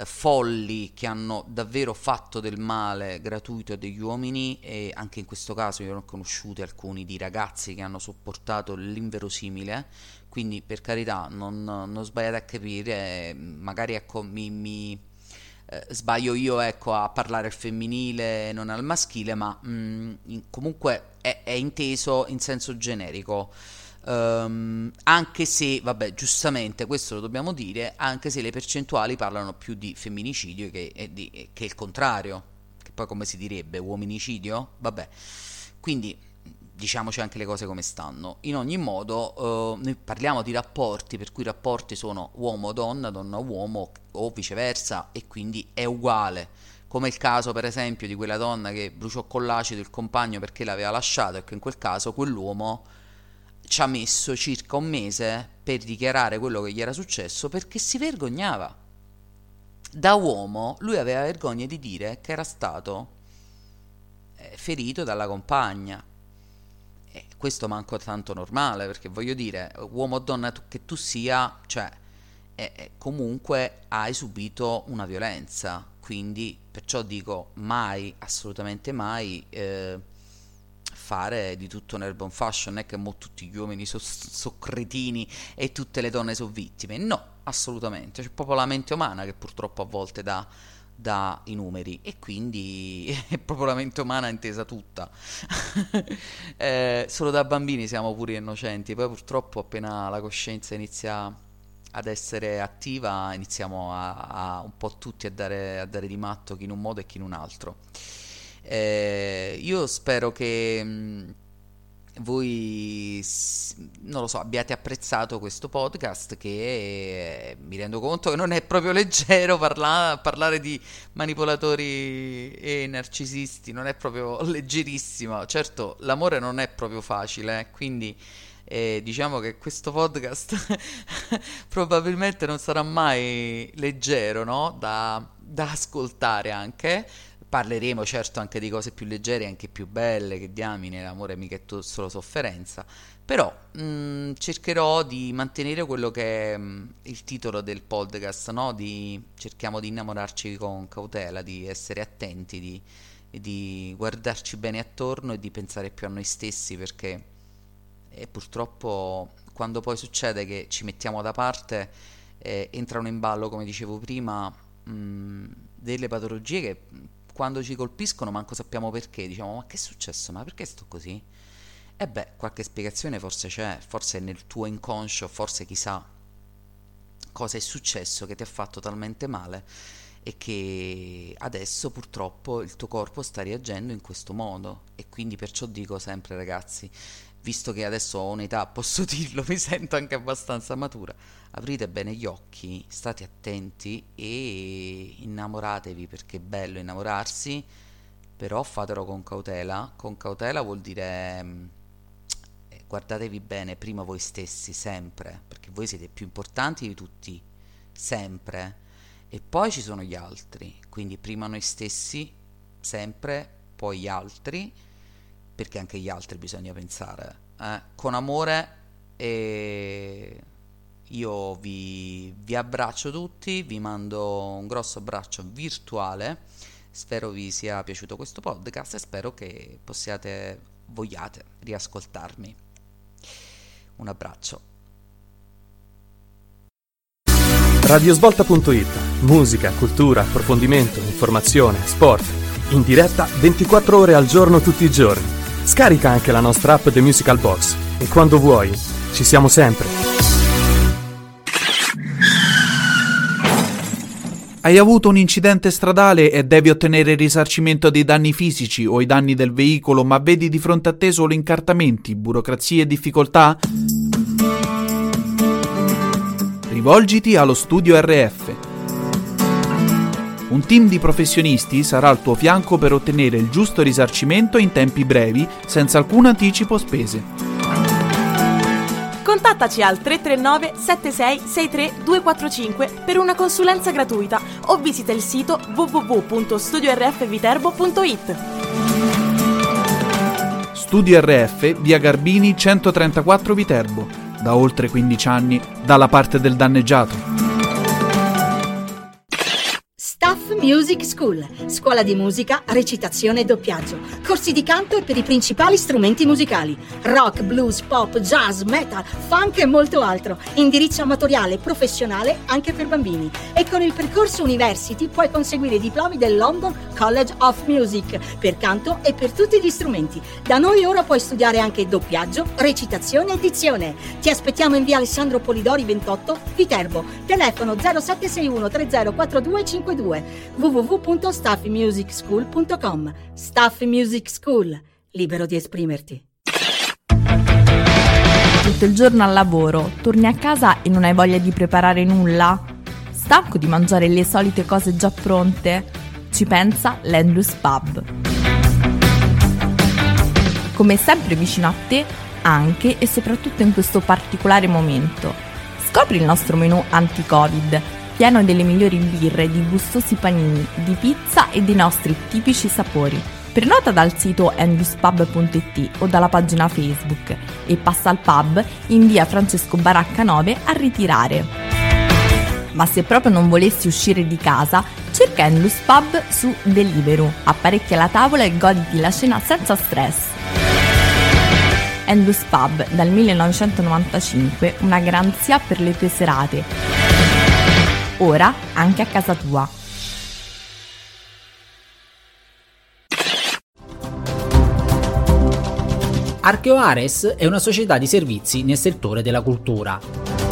eh, folli che hanno davvero fatto del male gratuito a degli uomini e anche in questo caso io ne ho conosciuti alcuni di ragazzi che hanno sopportato l'inverosimile. Quindi per carità non, non sbagliate a capire magari ecco mi, mi eh, sbaglio io ecco a parlare al femminile e non al maschile ma mh, mm, comunque è, è inteso in senso generico Um, anche se, vabbè, giustamente questo lo dobbiamo dire, anche se le percentuali parlano più di femminicidio che, di, che il contrario, che poi come si direbbe, uominicidio? Vabbè, quindi diciamoci anche le cose come stanno. In ogni modo, uh, noi parliamo di rapporti, per cui i rapporti sono uomo-donna, donna-uomo o viceversa, e quindi è uguale. Come il caso, per esempio, di quella donna che bruciò con l'acido il compagno perché l'aveva lasciato, e che in quel caso quell'uomo ci ha messo circa un mese per dichiarare quello che gli era successo perché si vergognava. Da uomo lui aveva vergogna di dire che era stato eh, ferito dalla compagna E questo manco tanto normale, perché voglio dire, uomo o donna che tu sia, cioè, eh, eh, comunque hai subito una violenza, quindi perciò dico mai, assolutamente mai, eh, fare di tutto un urban fashion, non è che mo tutti gli uomini sono so cretini e tutte le donne sono vittime, no, assolutamente, c'è proprio la mente umana che purtroppo a volte dà, dà i numeri e quindi è proprio la mente umana intesa tutta. eh, solo da bambini siamo pure innocenti, poi purtroppo appena la coscienza inizia ad essere attiva iniziamo a, a un po' tutti a dare, a dare di matto chi in un modo e chi in un altro. Eh, io spero che mh, voi, non lo so, abbiate apprezzato questo podcast che eh, mi rendo conto che non è proprio leggero parla- parlare di manipolatori e narcisisti, non è proprio leggerissimo. Certo, l'amore non è proprio facile, eh, quindi eh, diciamo che questo podcast probabilmente non sarà mai leggero, no? Da, da ascoltare anche Parleremo certo anche di cose più leggere anche più belle, che diamine, l'amore mica è t- solo sofferenza, però mh, mm, cercherò di mantenere quello che è mh, mm, il titolo del podcast, no? di, cerchiamo di innamorarci con cautela, di essere attenti, di, di guardarci bene attorno e di pensare più a noi stessi perché eh, purtroppo quando poi succede che ci mettiamo da parte eh, entrano in ballo, come dicevo prima, mh, mm, delle patologie che quando ci colpiscono manco sappiamo perché, diciamo ma che è successo, ma perché sto così? E beh, qualche spiegazione forse c'è, forse nel tuo inconscio, forse chissà cosa è successo che ti ha fatto talmente male e che adesso purtroppo il tuo corpo sta reagendo in questo modo e quindi perciò dico sempre ragazzi visto che adesso ho un'età, posso dirlo, mi sento anche abbastanza matura, aprite bene gli occhi, state attenti e innamoratevi perché è bello innamorarsi, però fatelo con cautela. Con cautela vuol dire mm, eh, guardatevi bene prima voi stessi, sempre, perché voi siete più importanti di tutti, sempre. E poi ci sono gli altri, quindi prima noi stessi, sempre, poi gli altri perché anche gli altri bisogna pensare. Eh? Con amore e io vi, vi abbraccio tutti, vi mando un grosso abbraccio virtuale. Spero vi sia piaciuto questo podcast e spero che possiate, vogliate riascoltarmi. Un abbraccio. Radiosvolta.it Musica, cultura, approfondimento, informazione, sport. In diretta 24 ore al giorno tutti i giorni Scarica anche la nostra app The Musical Box e quando vuoi, ci siamo sempre. Hai avuto un incidente stradale e devi ottenere il risarcimento dei danni fisici o i danni del veicolo, ma vedi di fronte a te solo incartamenti, burocrazie e difficoltà? Rivolgiti allo studio RF un team di professionisti sarà al tuo fianco per ottenere il giusto risarcimento in tempi brevi, senza alcun anticipo spese. Contattaci al 339 7663 245 per una consulenza gratuita o visita il sito www.studiorfviterbo.it. Studio RF, via Garbini 134 Viterbo, da oltre 15 anni dalla parte del danneggiato. Music School, scuola di musica, recitazione e doppiaggio, corsi di canto e per i principali strumenti musicali, rock, blues, pop, jazz, metal, funk e molto altro, indirizzo amatoriale e professionale anche per bambini. E con il percorso University puoi conseguire i diplomi del London College of Music per canto e per tutti gli strumenti. Da noi ora puoi studiare anche doppiaggio, recitazione e dizione. Ti aspettiamo in via Alessandro Polidori 28, Viterbo, telefono 0761 304252 2 www.staffmusicschool.com Staff Music School, libero di esprimerti. Tutto il giorno al lavoro, torni a casa e non hai voglia di preparare nulla? Stanco di mangiare le solite cose già pronte? Ci pensa l'Andrews Pub. Come sempre vicino a te, anche e soprattutto in questo particolare momento. Scopri il nostro menù anti-Covid pieno delle migliori birre, di gustosi panini, di pizza e dei nostri tipici sapori. Prenota dal sito enduspub.it o dalla pagina Facebook e passa al pub in via Francesco Baracca 9 a ritirare. Ma se proprio non volessi uscire di casa, cerca Endless Pub su Deliveroo, apparecchia la tavola e goditi la cena senza stress. Endless Pub dal 1995, una garanzia per le tue serate. Ora anche a casa tua. Archeoares è una società di servizi nel settore della cultura.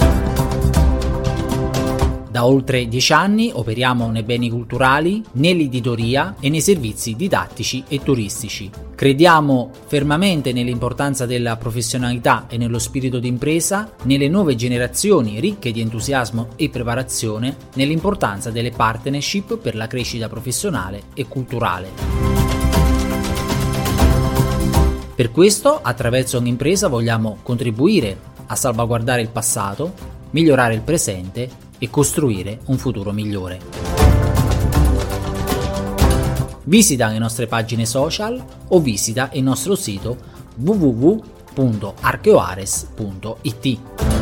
Da oltre dieci anni operiamo nei beni culturali, nell'editoria e nei servizi didattici e turistici. Crediamo fermamente nell'importanza della professionalità e nello spirito d'impresa, nelle nuove generazioni ricche di entusiasmo e preparazione, nell'importanza delle partnership per la crescita professionale e culturale. Per questo, attraverso un'impresa vogliamo contribuire a salvaguardare il passato, migliorare il presente e costruire un futuro migliore. Visita le nostre pagine social o visita il nostro sito www.archeoares.it.